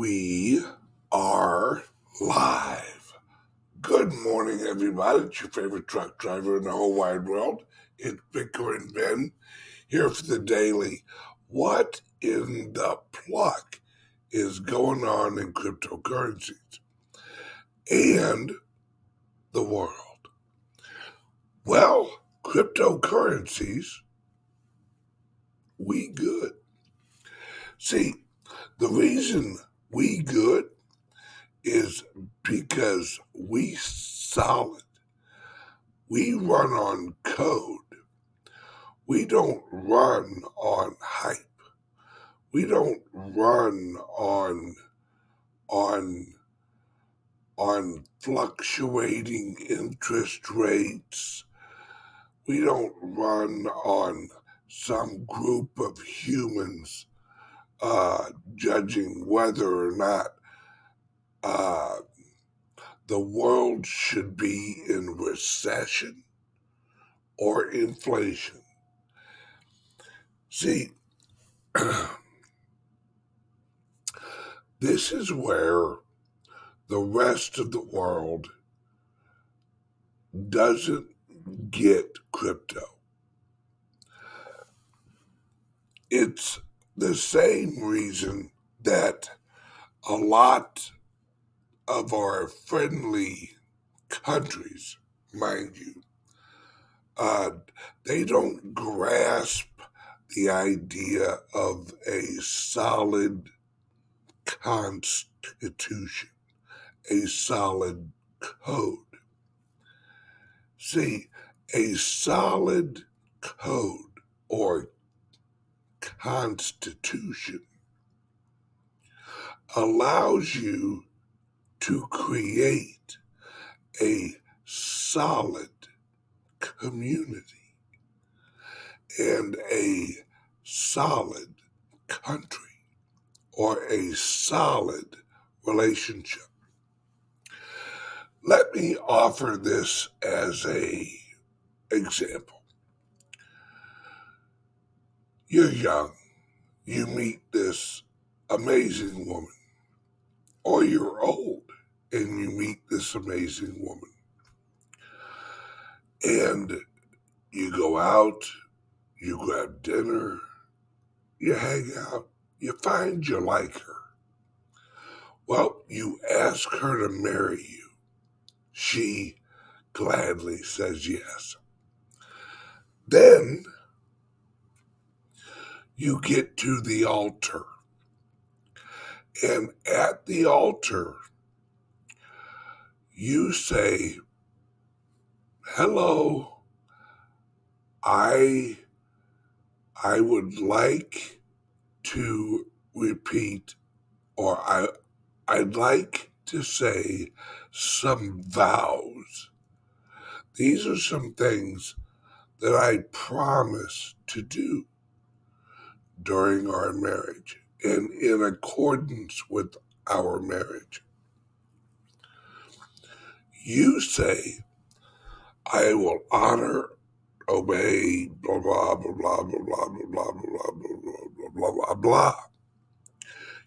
We are live. Good morning, everybody. It's your favorite truck driver in the whole wide world. It's Bitcoin Ben here for the daily. What in the pluck is going on in cryptocurrencies and the world? Well, cryptocurrencies, we good. See, the reason we good is because we solid. We run on code. We don't run on hype. We don't run on on on fluctuating interest rates. We don't run on some group of humans uh, judging whether or not uh, the world should be in recession or inflation. See, this is where the rest of the world doesn't get crypto. It's the same reason that a lot of our friendly countries, mind you, uh, they don't grasp the idea of a solid constitution, a solid code. See, a solid code or Constitution allows you to create a solid community and a solid country or a solid relationship. Let me offer this as a example. You're young, you meet this amazing woman, or you're old and you meet this amazing woman. And you go out, you grab dinner, you hang out, you find you like her. Well, you ask her to marry you. She gladly says yes. Then you get to the altar. And at the altar, you say, Hello, I, I would like to repeat, or I, I'd like to say some vows. These are some things that I promise to do during our marriage and in accordance with our marriage. You say, I will honor, obey, blah, blah, blah, blah, blah, blah, blah, blah, blah, blah, blah, blah, blah.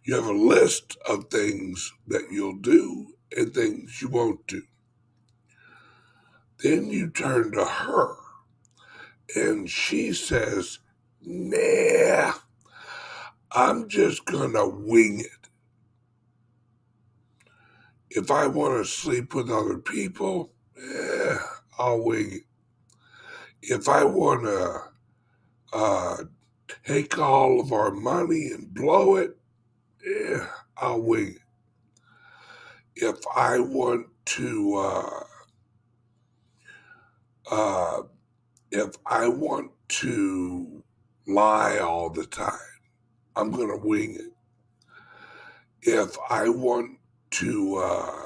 You have a list of things that you'll do and things you won't do. Then you turn to her and she says, Nah, I'm just to wing it. If I want to sleep with other people, eh, I'll wing it. If I want to uh, take all of our money and blow it, eh, I'll wing it. If I want to, uh, uh, if I want to lie all the time, I'm going to wing it. If I want to, uh,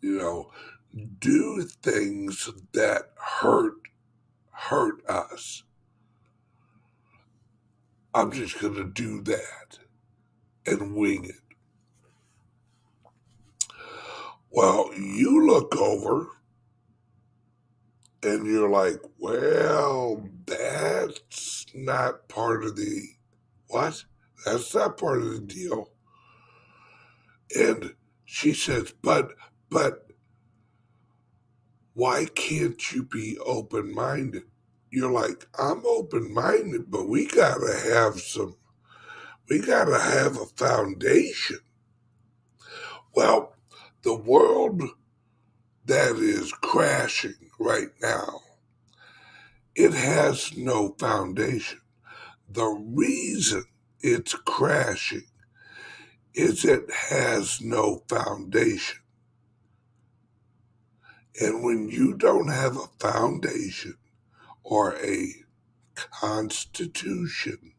you know, do things that hurt hurt us, I'm just going to do that and wing it. Well, you look over and you're like, well, that's not part of the what? That's not part of the deal. And she says, but, but why can't you be open minded? You're like, I'm open minded, but we gotta have some, we gotta have a foundation. Well, the world that is crashing right now, it has no foundation. The reason it's crashing is it has no foundation. And when you don't have a foundation or a constitution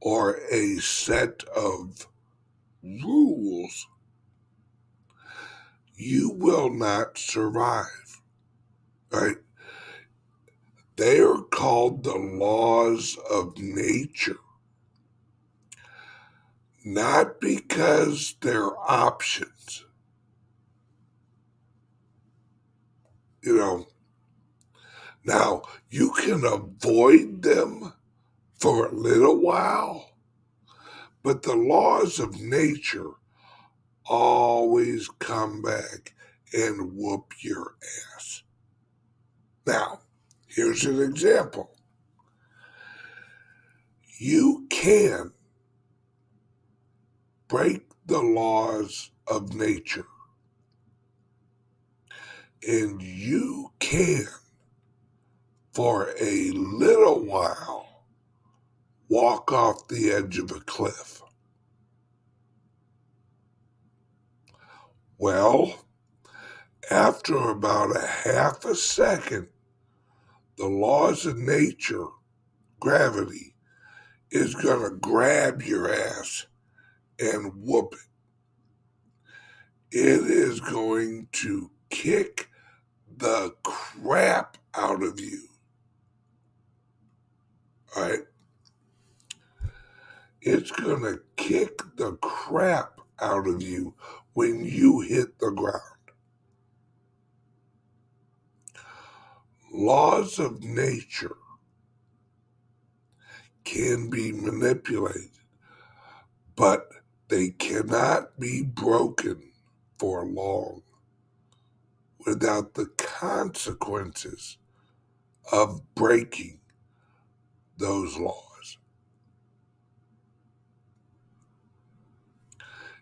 or a set of rules, you will not survive. Right? They are called the laws of nature. Not because they're options. You know, now you can avoid them for a little while, but the laws of nature always come back and whoop your ass. Now, here's an example. You can break the laws of nature, and you can, for a little while, walk off the edge of a cliff. Well, after about a half a second, the laws of nature, gravity, is going to grab your ass and whoop it. It is going to kick the crap out of you. All right? It's going to kick the crap out of you when you hit the ground. Laws of nature can be manipulated, but they cannot be broken for long without the consequences of breaking those laws.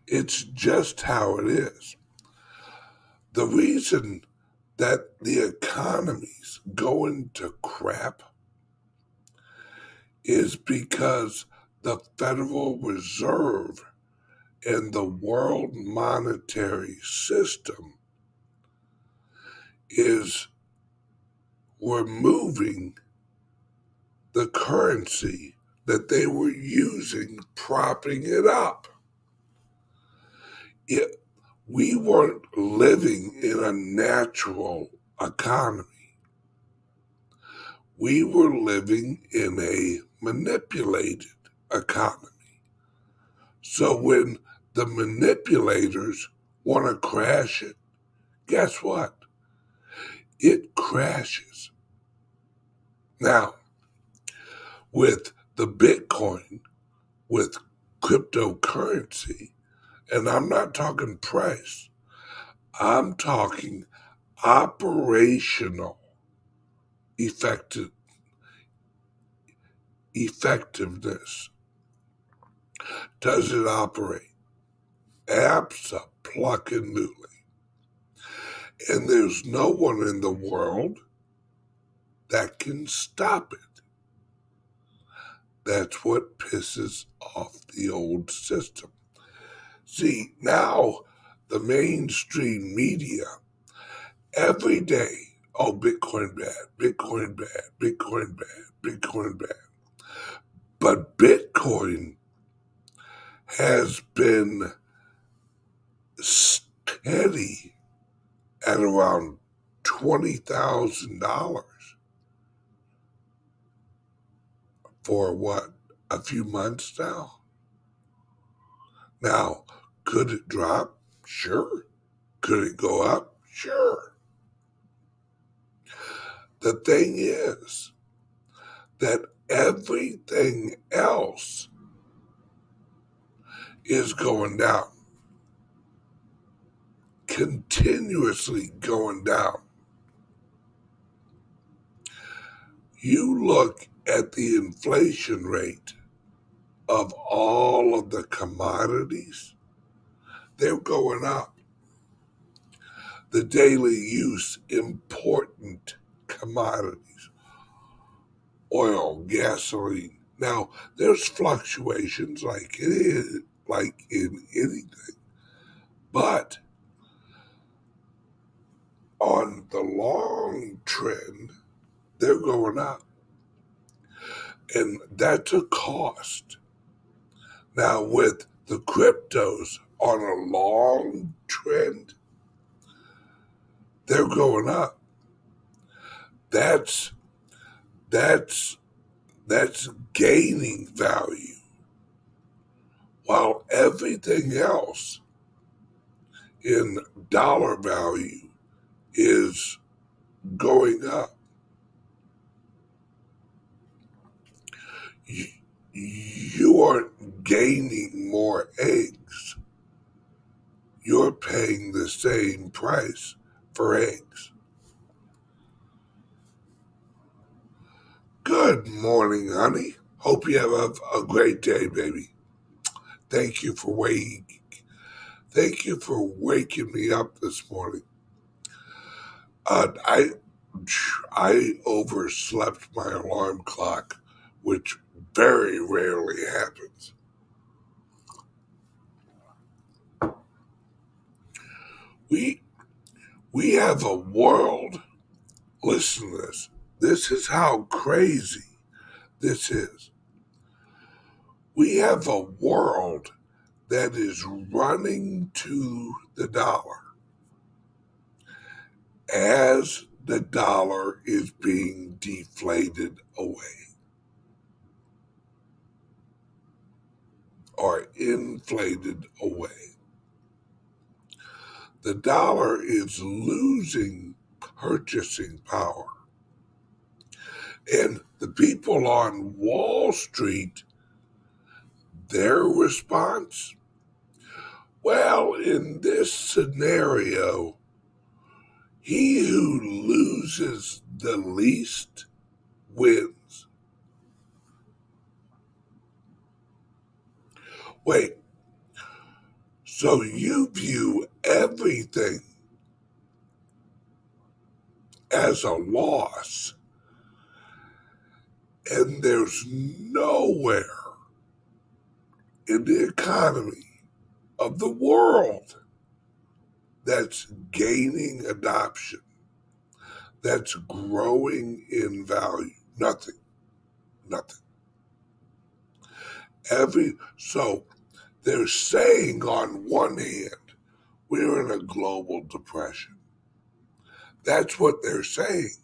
It's just how it is. The reason that the economies going to crap is because the Federal Reserve and the world monetary system is removing the currency that they were using, propping it up. It, we weren't living in a natural economy. We were living in a manipulated economy. So when the manipulators want to crash it, guess what? It crashes. Now, with the Bitcoin, with cryptocurrency, and I'm not talking price, I'm talking operational effective, effectiveness. Does it operate? Absolutely. And there's no one in the world that can stop it. That's what pisses off the old system. See, now the mainstream media, every day, oh, Bitcoin bad, Bitcoin bad, Bitcoin bad, Bitcoin bad. But Bitcoin has been steady at around $20,000 for what, a few months now? Now, could it drop? Sure. Could it go up? Sure. The thing is that everything else is going down. continuously going down. You look at the inflation rate of all of the commodities, they're going up. The daily use important commodities, oil, gasoline. Now, there's fluctuations like it is, like in anything, but on the long trend, they're going up. And that's a cost. Now, with the cryptos on a long trend, they're going up. That's that's that's gaining value. While everything else in dollar value is going up. You, you aren't gaining more eggs. You're paying the same price for eggs. Good morning, honey. Hope you have a, a great day, baby. Thank you for waiting. Thank you for waking me up this morning. Uh, I I overslept my alarm clock, which very rarely happens. We we have a world. Listen to this. This is how crazy this is. We have a world that is running to the dollar as the dollar is being deflated away or inflated away. The dollar is losing purchasing power. And the people on Wall Street, their response? Well, in this scenario, he who loses the least wins. Wait, so you view everything as a loss, and there's nowhere in the economy of the world that's gaining adoption, that's growing in value. Nothing. Nothing. Every so they're saying on one hand, we're in a global depression. That's what they're saying.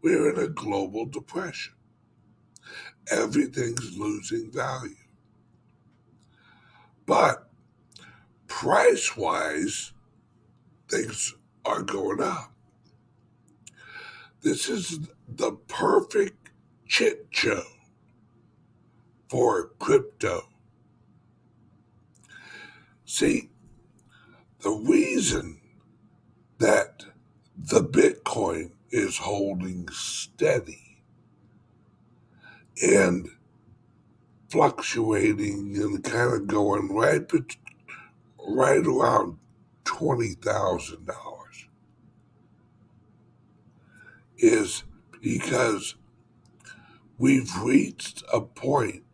We're in a global depression. Everything's losing value. But price wise, things are going up. This is the perfect chit show for crypto. See, the reason that the Bitcoin is holding steady and fluctuating and kind of going right right around $20,000 is because we've reached a point,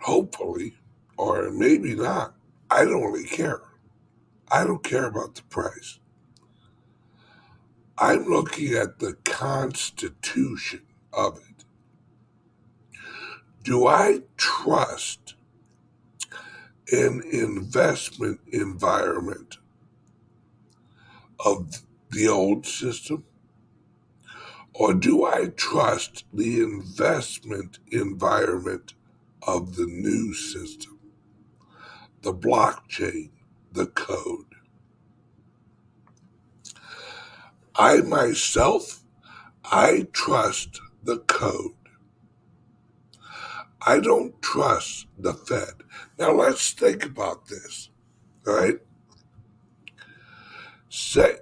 hopefully, or maybe not. I don't really care. I don't care about the price. I'm looking at the constitution of it. Do I trust an investment environment of the old system? Or do I trust the investment environment of the new system, the blockchain, the code? I myself, I trust the code. I don't trust the Fed. Now let's think about this, right? say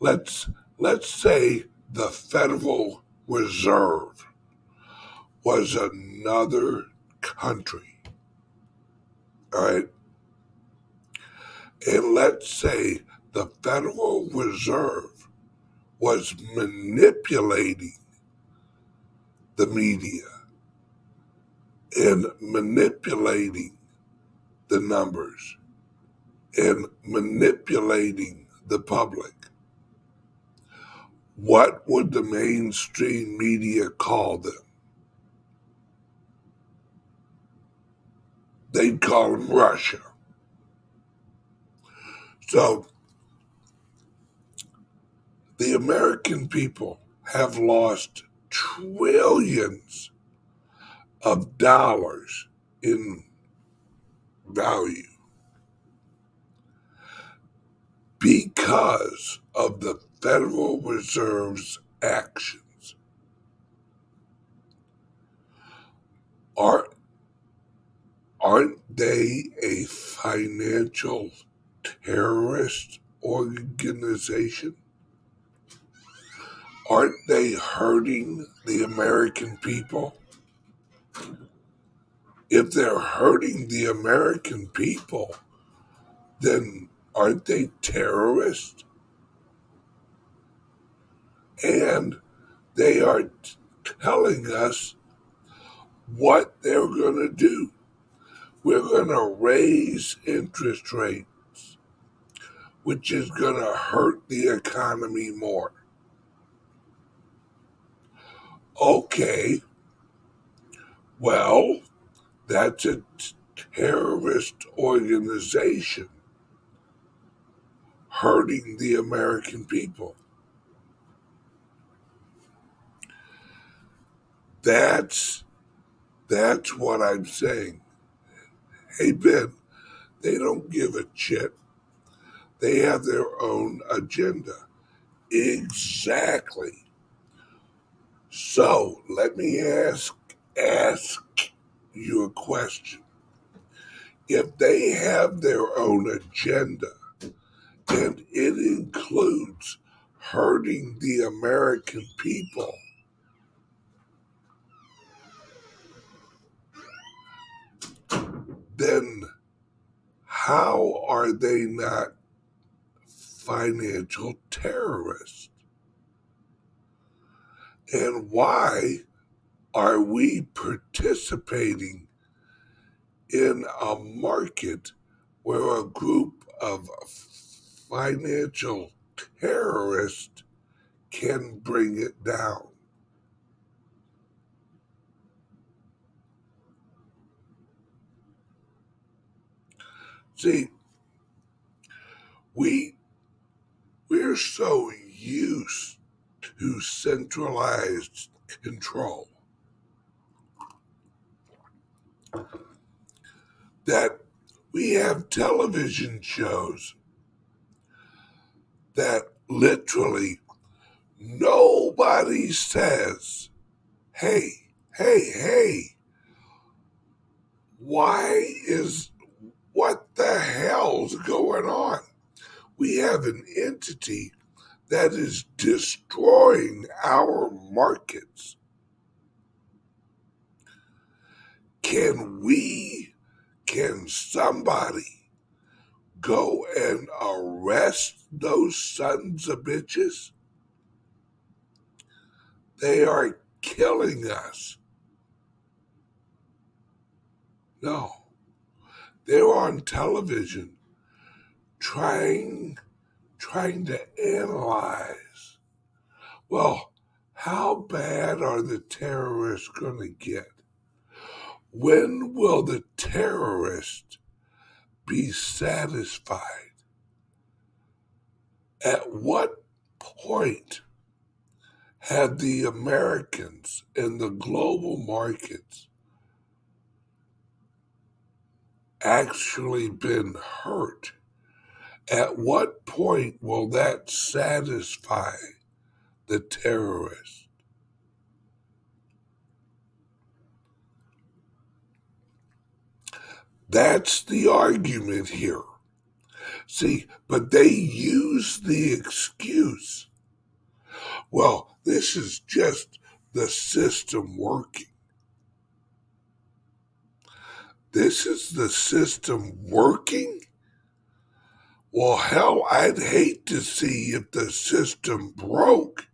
let's let's say the Federal Reserve was another country. All right. And let's say the Federal Reserve was manipulating the media and manipulating the numbers and manipulating the public. What would the mainstream media call them? They'd call them Russia. So the American people have lost trillions of dollars in value because of the Federal Reserve's actions. Are, aren't they a financial terrorist organization? Aren't they hurting the American people? If they're hurting the American people, then aren't they terrorists? And they are t- telling us what they're going to do. We're going to raise interest rates, which is going to hurt the economy more. Okay, well, that's a terrorist organization hurting the American people. That's that's what I'm saying. Hey Ben, they don't give a shit. They have their own agenda. Exactly. So let me ask ask you a question. If they have their own agenda and it includes hurting the American people, then how are they not financial terrorists? And why are we participating in a market where a group of financial terrorists can bring it down? See, we we're so used to centralized control that we have television shows that literally nobody says, hey, hey, hey, why is what the hell's going on? We have an entity that is destroying our markets. Can we, can somebody go and arrest those sons of bitches? They are killing us. No. They're on television trying trying to analyze. Well, how bad are the terrorists going to get? When will the terrorist be satisfied? At what point have the Americans in the global markets actually been hurt? At what point will that satisfy the terrorist? That's the argument here. See, but they use the excuse. Well, this is just the system working. This is the system working? Well, hell, I'd hate to see if the system broke.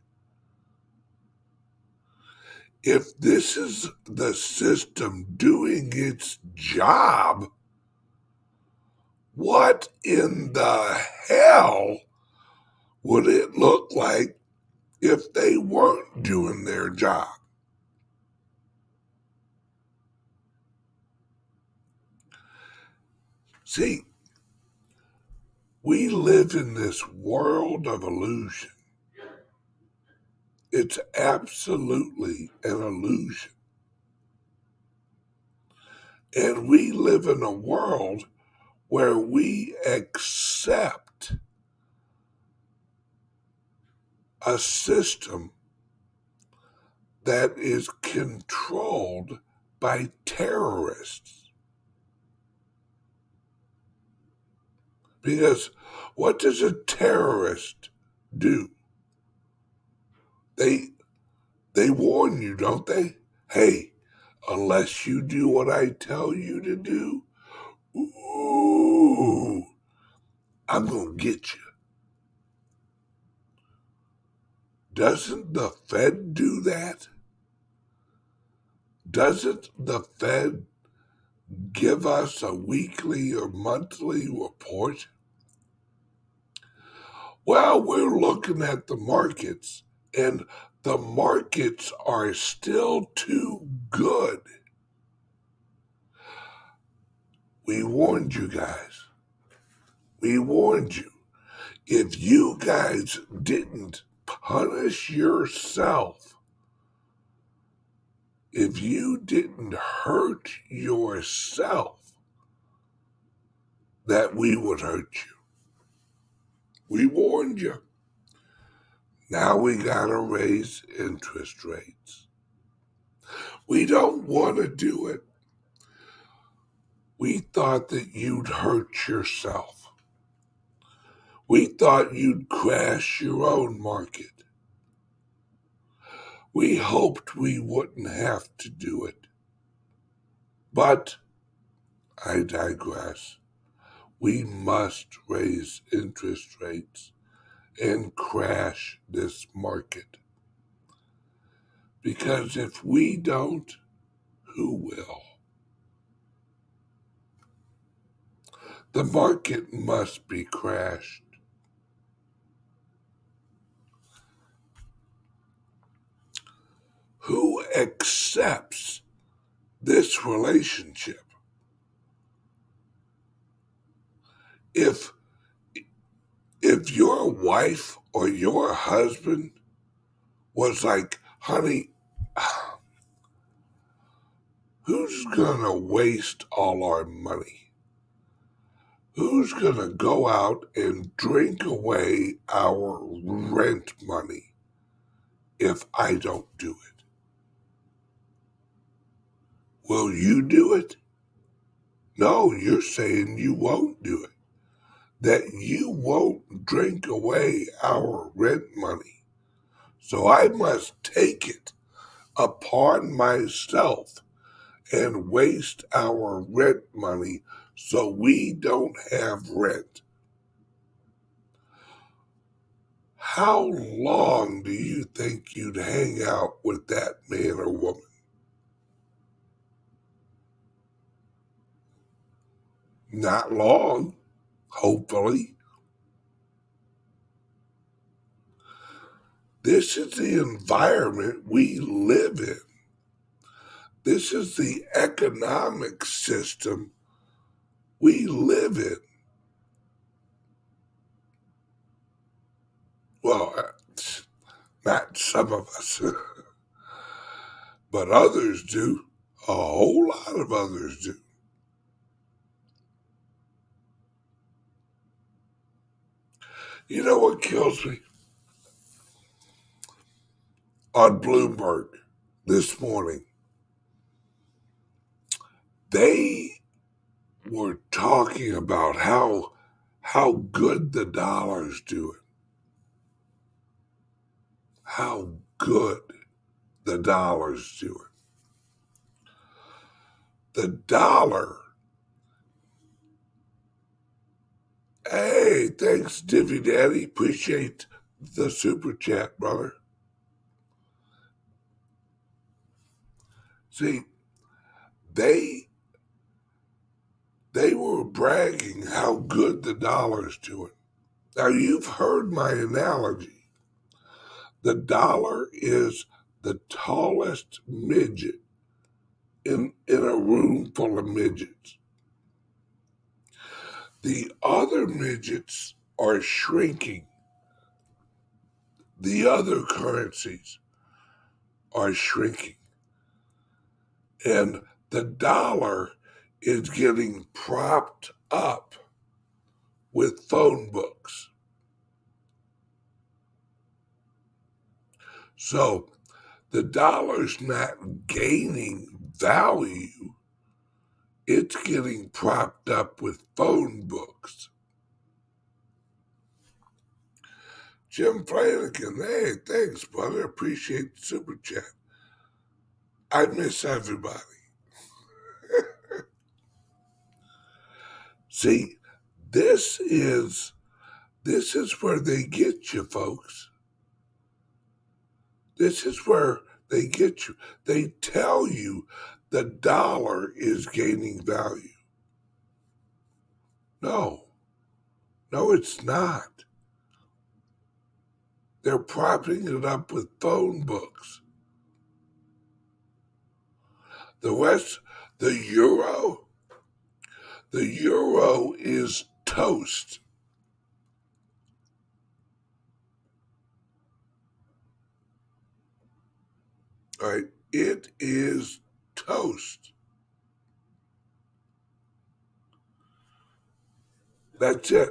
If this is the system doing its job, what in the hell would it look like if they weren't doing their job? See, we live in this world of illusion. It's absolutely an illusion. And we live in a world where we accept a system that is controlled by terrorists. Because what does a terrorist do? They they warn you, don't they? Hey, unless you do what I tell you to do, Ooh, I'm going to get you. Doesn't the Fed do that? Doesn't the Fed give us a weekly or monthly report? Well, we're looking at the markets, and the markets are still too good. We warned you guys. We warned you. If you guys didn't punish yourself, if you didn't hurt yourself, that we would hurt you. We warned you. Now we got to raise interest rates. We don't want to do it we thought that you'd hurt yourself. We thought you'd crash your own market. We hoped we wouldn't have to do it. But I digress. We must raise interest rates and crash this market. Because if we don't, who will? The market must be crashed. Who accepts this relationship? If if your wife or your husband was like, honey, who's gonna waste all our money? who's going to go out and drink away our rent money if I don't do it? Will you do it? No, you're saying you won't do it. That you won't drink away our rent money. So I must take it upon myself and waste our rent money so we don't have rent. How long do you think you'd hang out with that man or woman? Not long, hopefully. This is the environment we live in. This is the economic system we live in. Well, not some of us, but others do. A whole lot of others do. You know what kills me? On Bloomberg this morning, they were talking about how how good the dollar's doing. How good the dollar's doing. The dollar. Hey, thanks, Divvy Daddy. Appreciate the super chat, brother. See, they they were bragging how good the dollar dollar's doing. Now you've heard my analogy. The dollar is the tallest midget in, in a room full of midgets. The other midgets are shrinking. The other currencies are shrinking. And the dollar is getting propped up with phone books. So the dollar's not gaining value, it's getting propped up with phone books. Jim Flanagan, hey, thanks, brother. Appreciate the super chat. I miss everybody. See, this is this is where they get you, folks. This is where they get you. They tell you the dollar is gaining value. No, no, it's not. They're propping it up with phone books. The West, the euro, the euro is toast. All right, it is toast. That's it.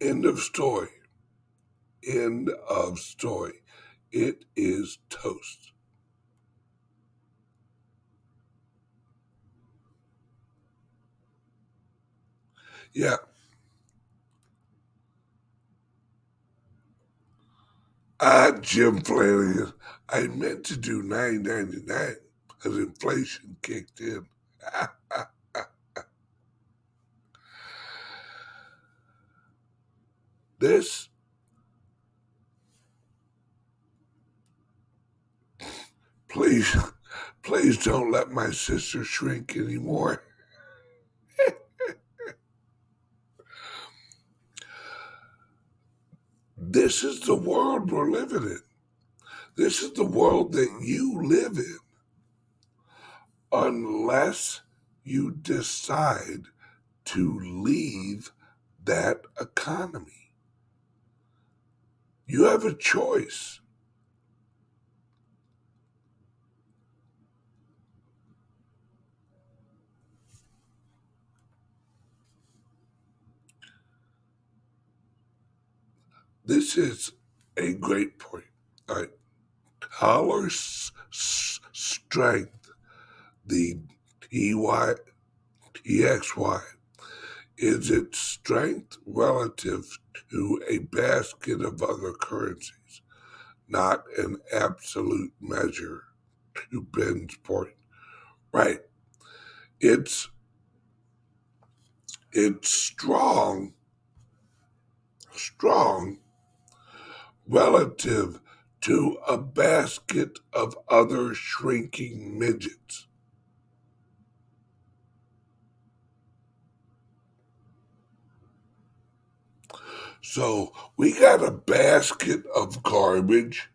End of story. End of story. It is toast. Yeah. Ah, Jim Flanagan. I meant to do nine ninety nine, but inflation kicked in. this please please don't let my sister shrink anymore. this is the world we're living in. This is the world that you live in. Unless you decide to leave that economy, you have a choice. This is a great point. All right. Dollar strength, the TY, DXY, is its strength relative to a basket of other currencies, not an absolute measure, to Ben's point. Right. It's it's strong, strong relative to a basket of other shrinking midgets. So we got a basket of garbage,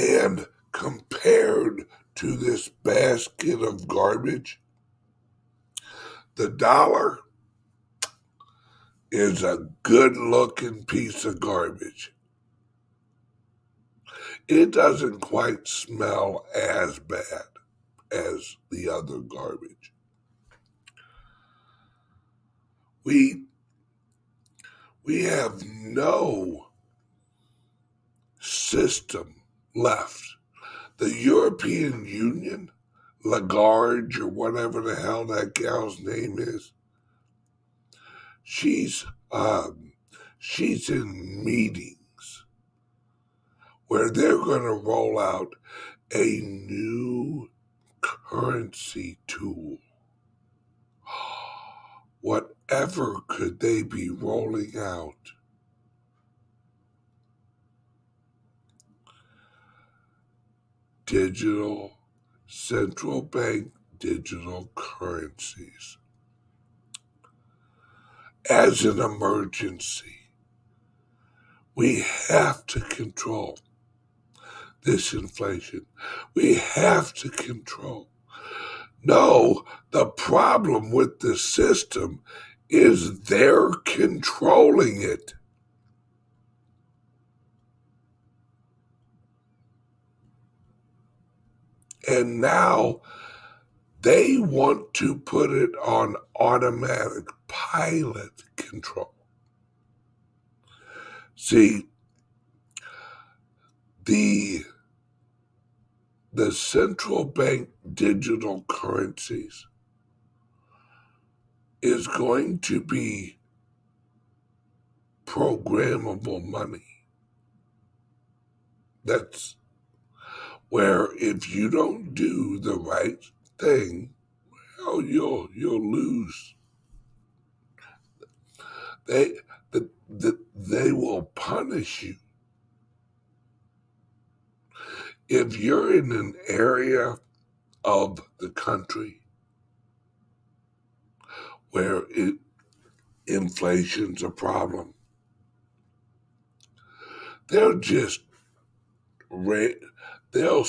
and compared to this basket of garbage, the dollar is a good looking piece of garbage. It doesn't quite smell as bad as the other garbage. We we have no system left. The European Union, Lagarde or whatever the hell that gal's name is, she's um, she's in meetings where they're going to roll out a new currency tool. Whatever could they be rolling out? Digital central bank digital currencies as an emergency. We have to control this inflation. We have to control. No, the problem with the system is they're controlling it. And now they want to put it on automatic pilot control. See, the the central bank digital currencies is going to be programmable money. That's where if you don't do the right thing, well, you'll you'll lose. They the, the, they will punish you if you're in an area of the country where it, inflation's a problem, they'll just they'll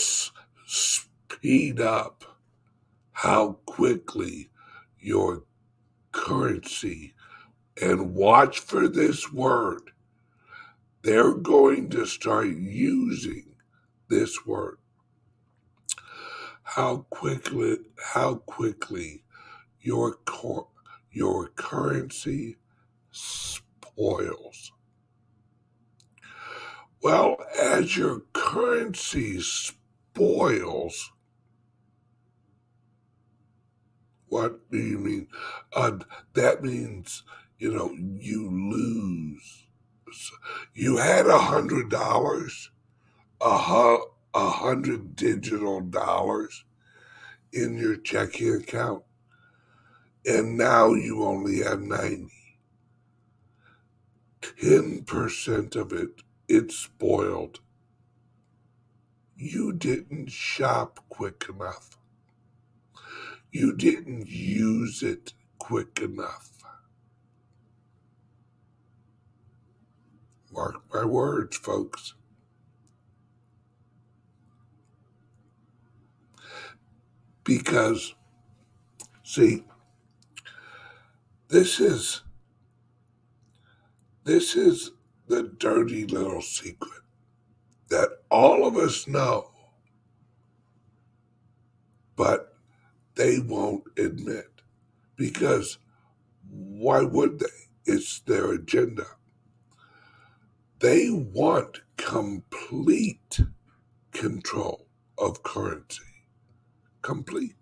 speed up how quickly your currency and watch for this word. They're going to start using this word. How quickly, how quickly your cor- your currency spoils. Well, as your currency spoils, what do you mean? Uh, that means, you know, you lose. You had a hundred dollars a, hundred digital dollars in your checking account, and now you only have 90. 10% of it, it's spoiled. You didn't shop quick enough. You didn't use it quick enough. Mark my words, folks. because see this is this is the dirty little secret that all of us know but they won't admit because why would they? It's their agenda. They want complete control of currency complete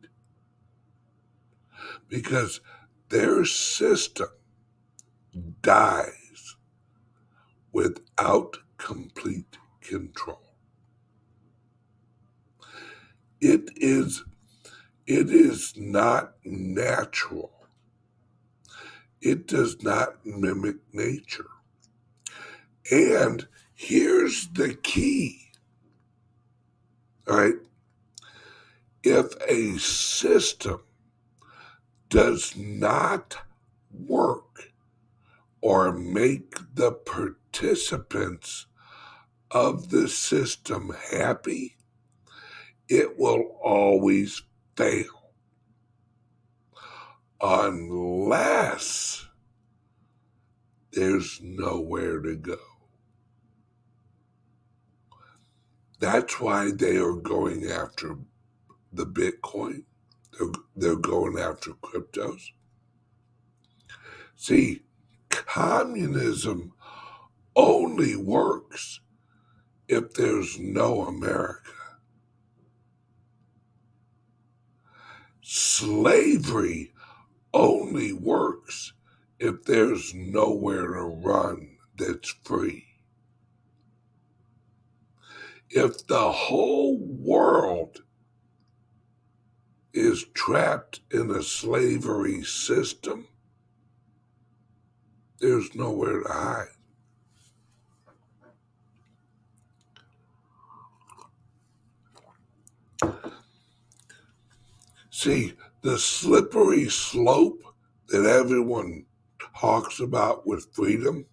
because their system dies without complete control. It is it is not natural. It does not mimic nature. And here's the key. All right if a system does not work or make the participants of the system happy, it will always fail. Unless there's nowhere to go. That's why they are going after the Bitcoin. They're, they're going after cryptos. See, communism only works if there's no America. Slavery only works if there's nowhere to run that's free? If the whole world is trapped in a slavery system, there's nowhere to hide. See, the slippery slope that everyone talks about with freedom,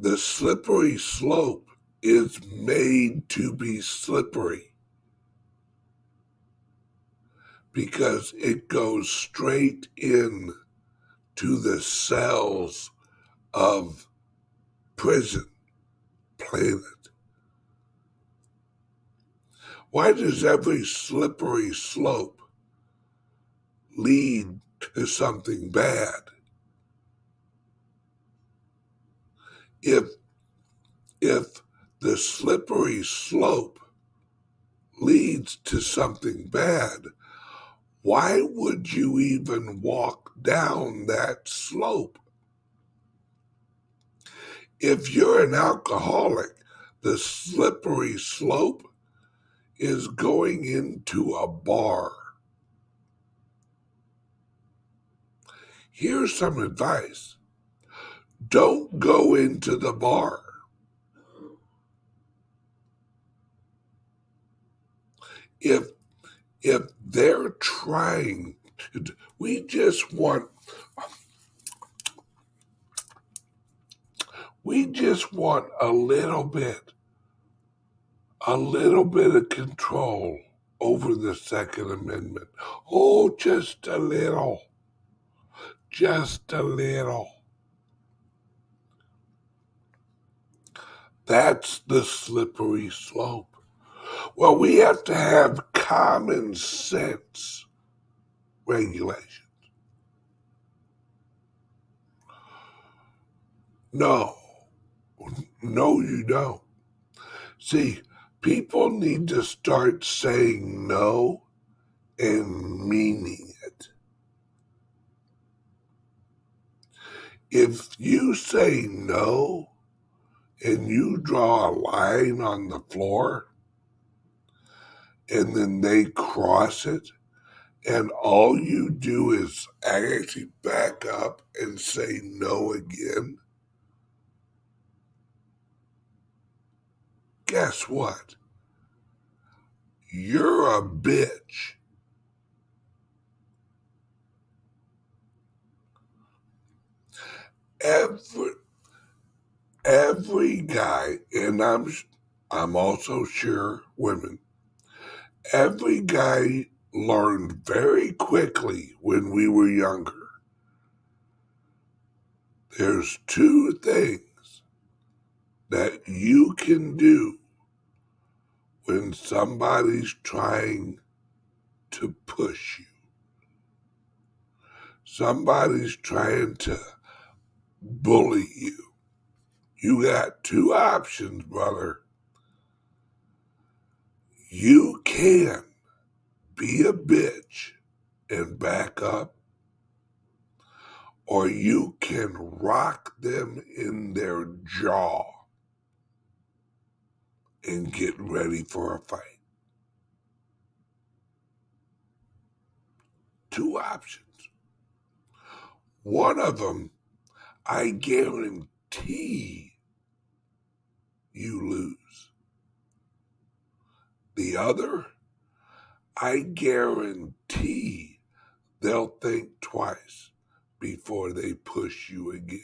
the slippery slope is made to be slippery because it goes straight in to the cells of prison planet. Why does every slippery slope lead to something bad? If if the slippery slope leads to something bad, why would you even walk down that slope? If you're an alcoholic, the slippery slope is going into a bar. Here's some advice don't go into the bar. If if they're trying to, we just want we just want a little bit a little bit of control over the second amendment. Oh just a little just a little. That's the slippery slope well we have to have common sense regulations. No, no, you don't. See, people need to start saying no and meaning it. If you say no and you draw a line on the floor, and then they cross it, and all you do is actually back up and say no again, guess what? You're a bitch. Every every guy, and I'm I'm also sure women every guy learned very quickly when we were younger. There's two things that you can do when somebody's trying to push you. Somebody's trying to bully you. You got two options, brother you can be a bitch and back up, or you can rock them in their jaw and get ready for a fight. Two options. One of them, I guarantee you lose. The other, I guarantee they'll think twice before they push you again.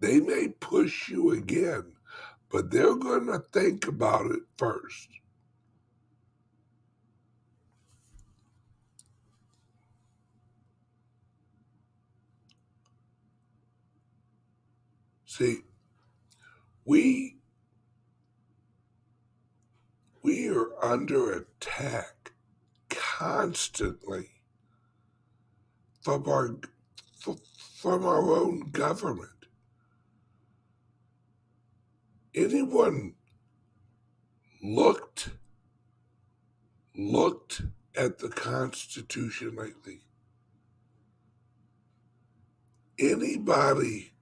They may push you again, but they're going to think about it first. See, we we are under attack constantly from our from our own government. Anyone looked looked at the Constitution lately? Anybody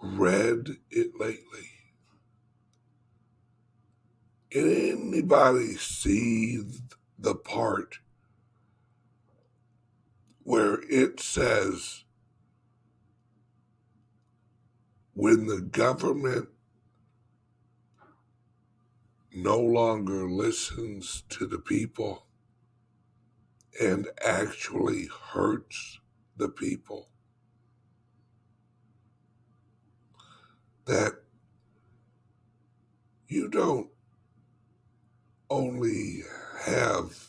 read it lately? Anybody see the part where it says when the government no longer listens to the people and actually hurts the people, that you don't only have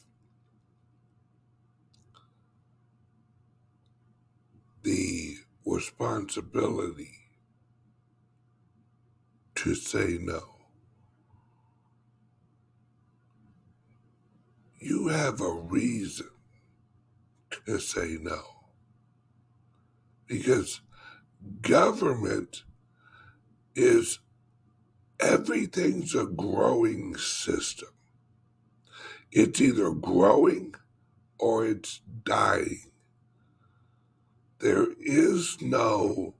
the responsibility to say no. You have a reason to say no. Because government is everything's a growing system. It's either growing or it's dying. There is no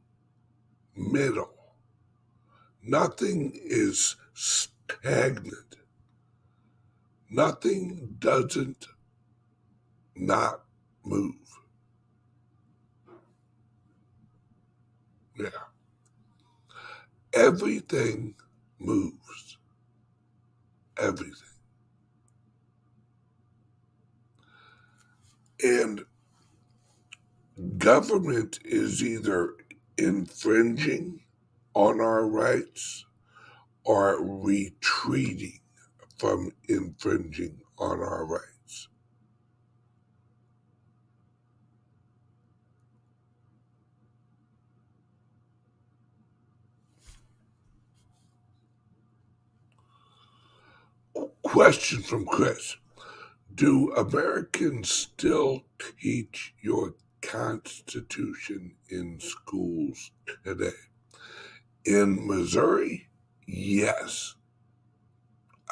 middle. Nothing is stagnant. Nothing doesn't not move. Yeah. Everything moves. Everything. And government is either infringing on our rights or retreating from infringing on our rights. Question from Chris Do Americans still teach your Constitution in schools today? In Missouri, yes.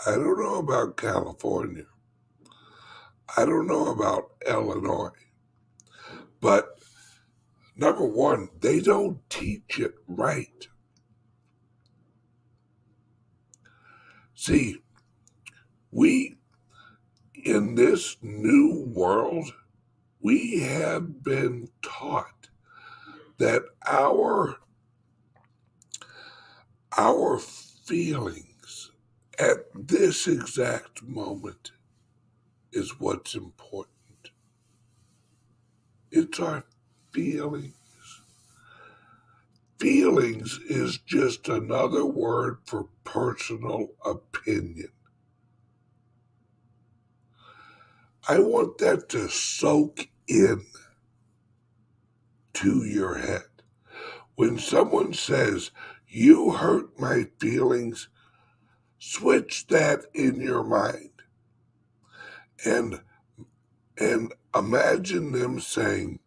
I don't know about California. I don't know about Illinois. But number one, they don't teach it right. See, we, in this new world, we have been taught that our our feelings at this exact moment is what's important. It's our feelings. Feelings is just another word for personal opinion. I want that to soak in to your head. When someone says, you hurt my feelings, switch that in your mind and and imagine them saying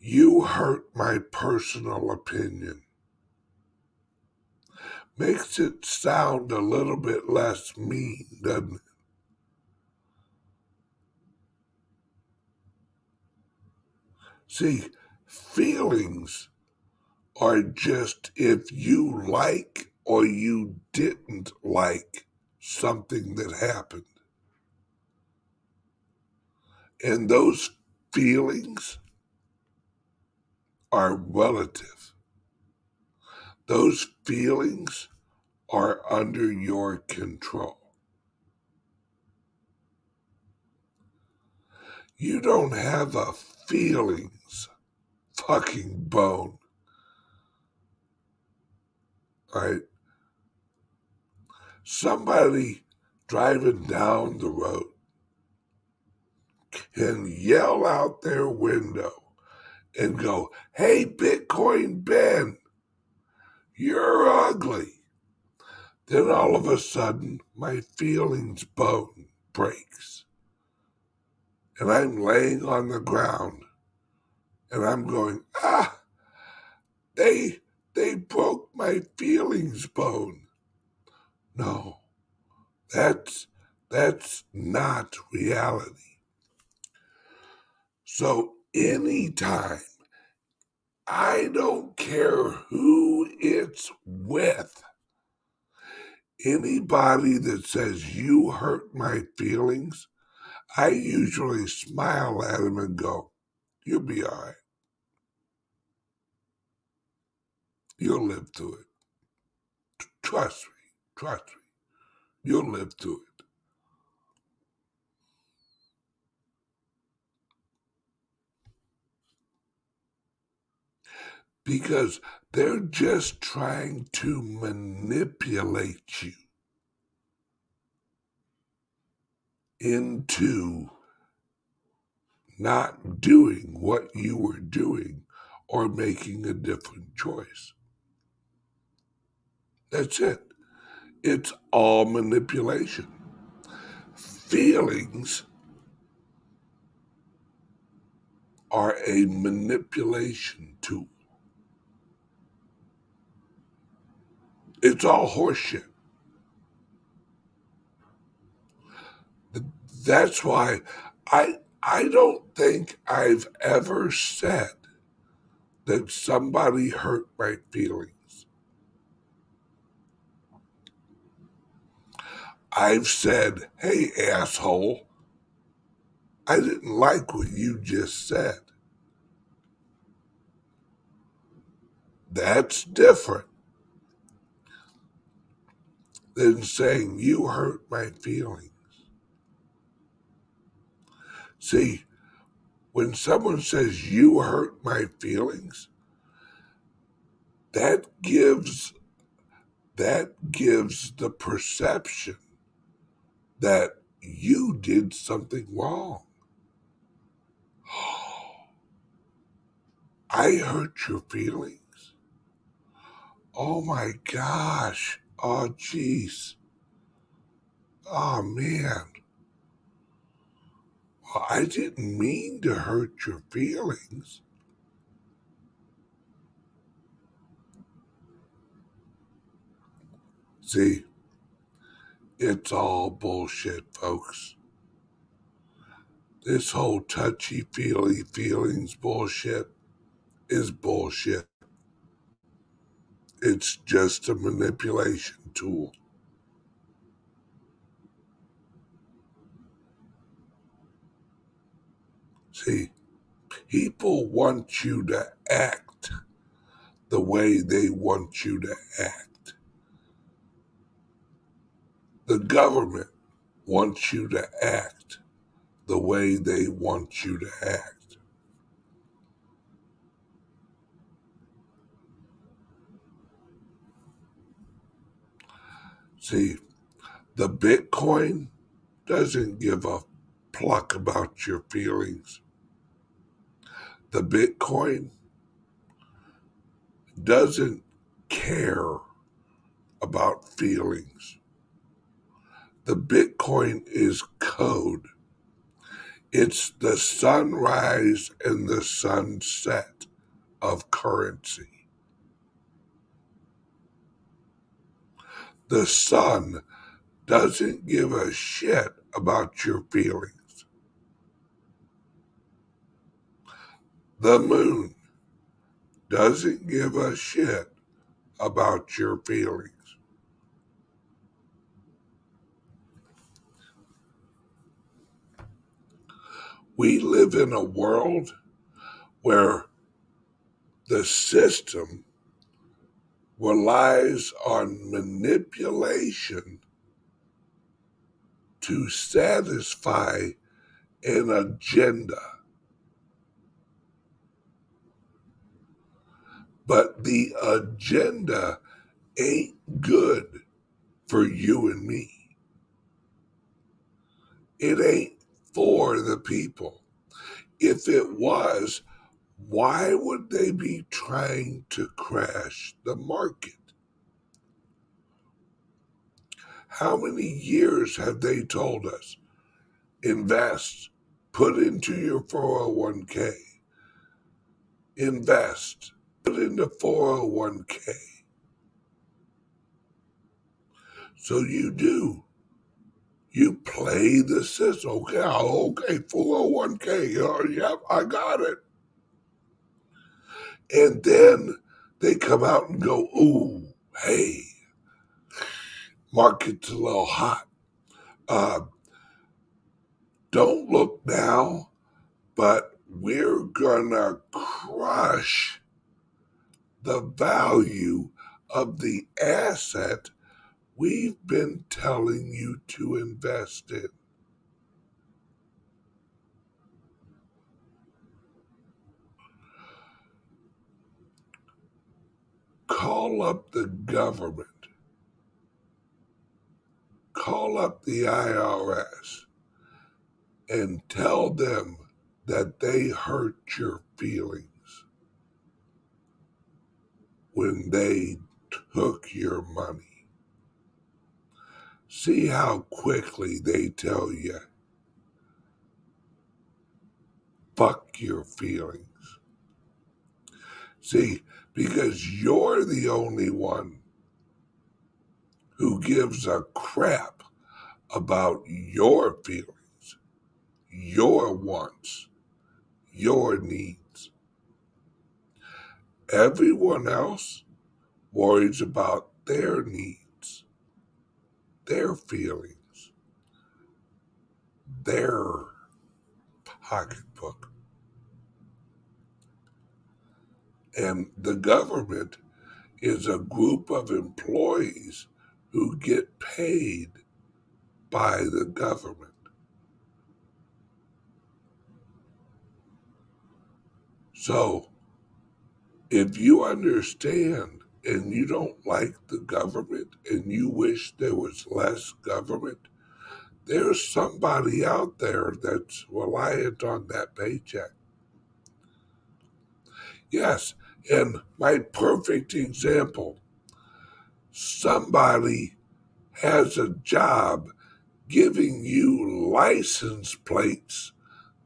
you hurt my personal opinion makes it sound a little bit less mean doesn't it see feelings are just if you like or you didn't like something that happened. And those feelings are relative. Those feelings are under your control. You don't have a feelings fucking bone right? Somebody driving down the road can yell out their window and go, Hey, Bitcoin Ben, you're ugly. Then all of a sudden, my feelings bone breaks. And I'm laying on the ground and I'm going, Ah, they they broke my feelings bone. No, that's that's not reality. So anytime I don't care who it's with. Anybody that says you hurt my feelings, I usually smile at them and go, You'll be all right. You'll live through it. Trust me. Trust me. You'll live through it. Because they're just trying to manipulate you into not doing what you were doing or making a different choice. That's it. It's all manipulation. Feelings are a manipulation tool. It's all horseshit. That's why I I don't think I've ever said that somebody hurt my feelings. I've said, hey, asshole, I didn't like what you just said. That's different than saying you hurt my feelings. See, when someone says you hurt my feelings, that gives that gives the perception that you did something wrong. I hurt your feelings. Oh my gosh. Oh jeez. Oh man. Well, I didn't mean to hurt your feelings. See, it's all bullshit, folks. This whole touchy feely feelings bullshit is bullshit. It's just a manipulation tool. See, people want you to act the way they want you to act. The government wants you to act the way they want you to act. See, the Bitcoin doesn't give a pluck about your feelings. The Bitcoin doesn't care about feelings. The Bitcoin is code. It's the sunrise and the sunset of currency. The sun doesn't give a shit about your feelings. The moon doesn't give a shit about your feelings. We live in a world where the system relies on manipulation to satisfy an agenda. But the agenda ain't good for you and me. It ain't for the people. If it was, why would they be trying to crash the market? How many years have they told us? Invest, put into your 401k, invest, put into 401k. So you do. You play the system. Okay, okay, 401k. Oh, yep, I got it. And then they come out and go, ooh, hey, market's a little hot. Uh, don't look now, but we're gonna crush the value of the asset we've been telling you to invest in. Call up the government. Call up the IRS and tell them that they hurt your feelings when they took your money. See how quickly they tell you, fuck your feelings. See, because you're the only one who gives a crap about your feelings, your wants, your needs. Everyone else worries about their needs, their feelings, their pocketbook. And the government is a group of employees who get paid by the government. So if you understand and you don't like the government and you wish there was less government, there's somebody out there that's reliant on that paycheck. Yes, and my perfect example somebody has a job giving you license plates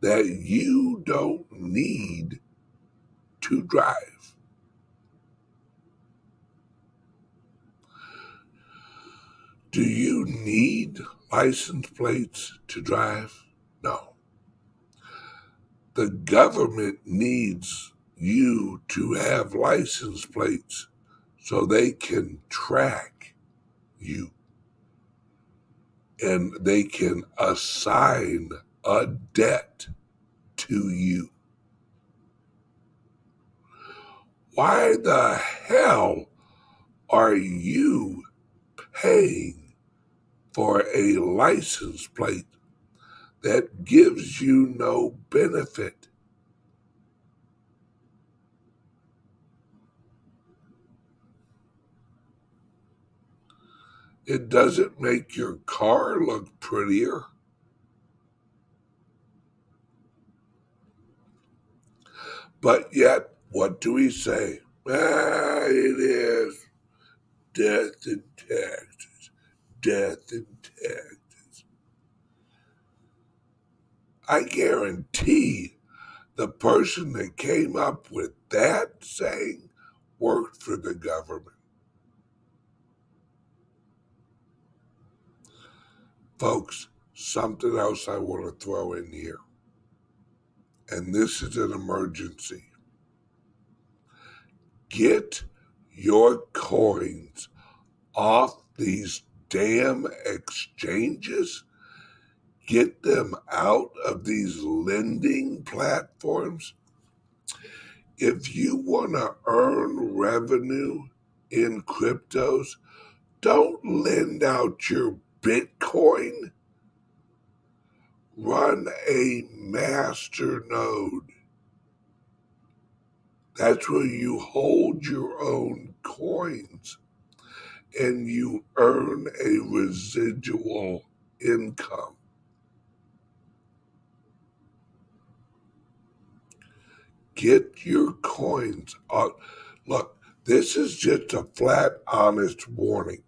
that you don't need to drive. Do you need license plates to drive? No. The government needs you to have license plates so they can track you and they can assign a debt to you. Why the hell are you paying for a license plate that gives you no benefit? It doesn't make your car look prettier. But yet, what do we say? Ah, it is death and taxes, death and taxes. I guarantee the person that came up with that saying worked for the government. Folks, something else I want to throw in here, and this is an emergency. Get your coins off these damn exchanges. Get them out of these lending platforms. If you want to earn revenue in cryptos, don't lend out your Bitcoin. Run a master node. That's where you hold your own coins and you earn a residual income. Get your coins out. Look, this is just a flat, honest warning.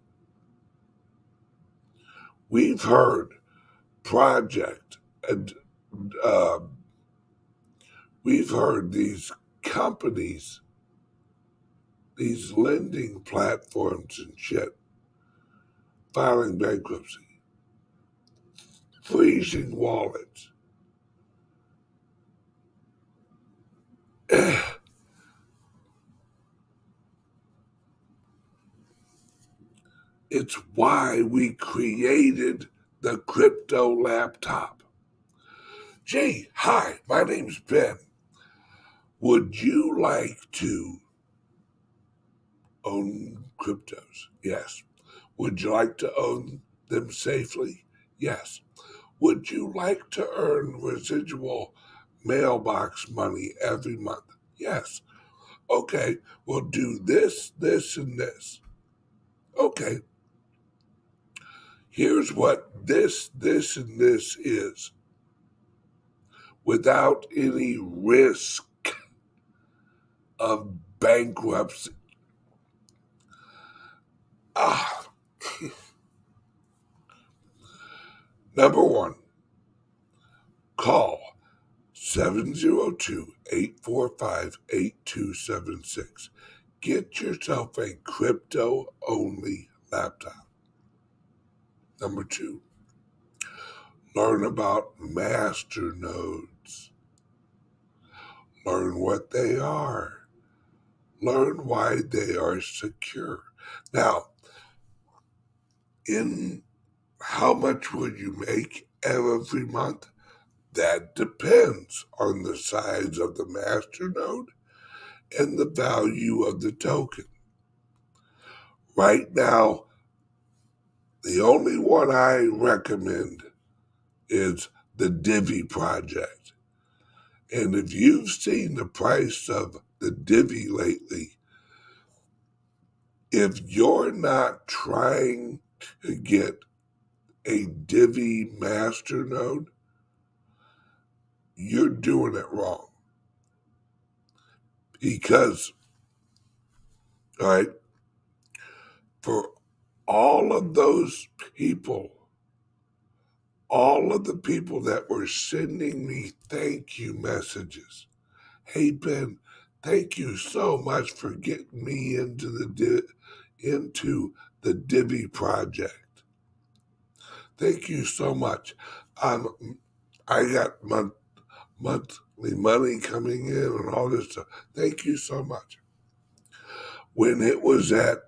We've heard project and uh, we've heard these companies, these lending platforms and shit filing bankruptcy, freezing wallets. it's why we created the crypto laptop. Gee, hi, my name's Ben. Would you like to own cryptos? Yes. Would you like to own them safely? Yes. Would you like to earn residual mailbox money every month? Yes. Okay, we'll do this, this, and this. Okay. Here's what this, this, and this is without any risk of bankruptcy. Ah. Number one, call 702 845 8276. Get yourself a crypto only laptop. Number two, learn about master nodes. Learn what they are. Learn why they are secure. Now, in how much would you make every month? That depends on the size of the master node and the value of the token. Right now, the only one I recommend is the Divi project. And if you've seen the price of the Divi lately, if you're not trying to get a Divi master node, you're doing it wrong. Because, all right, for all of those people, all of the people that were sending me thank you messages. Hey Ben, thank you so much for getting me into the into the Divi project. Thank you so much. Um, I got month monthly money coming in and all this stuff. Thank you so much. When it was at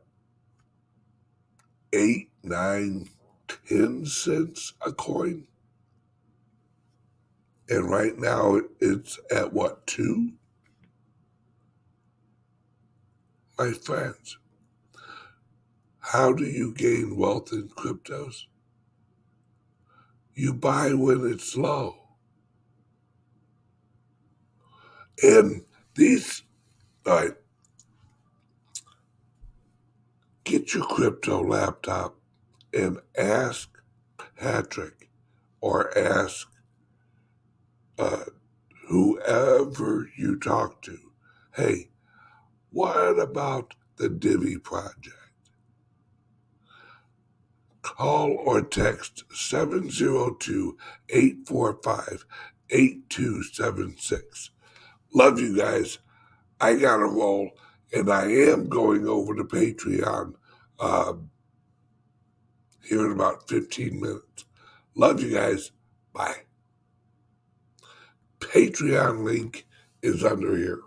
eight, nine, ten cents a coin, and right now it's at what two? My friends, how do you gain wealth in cryptos? You buy when it's low. And these, all right, get your crypto laptop and ask Patrick or ask uh, whoever you talk to, hey, what about the Divi project? Call or text 702 845 8276. Love you guys. I got to roll, and I am going over to Patreon uh, here in about 15 minutes. Love you guys. Bye. Patreon link is under here.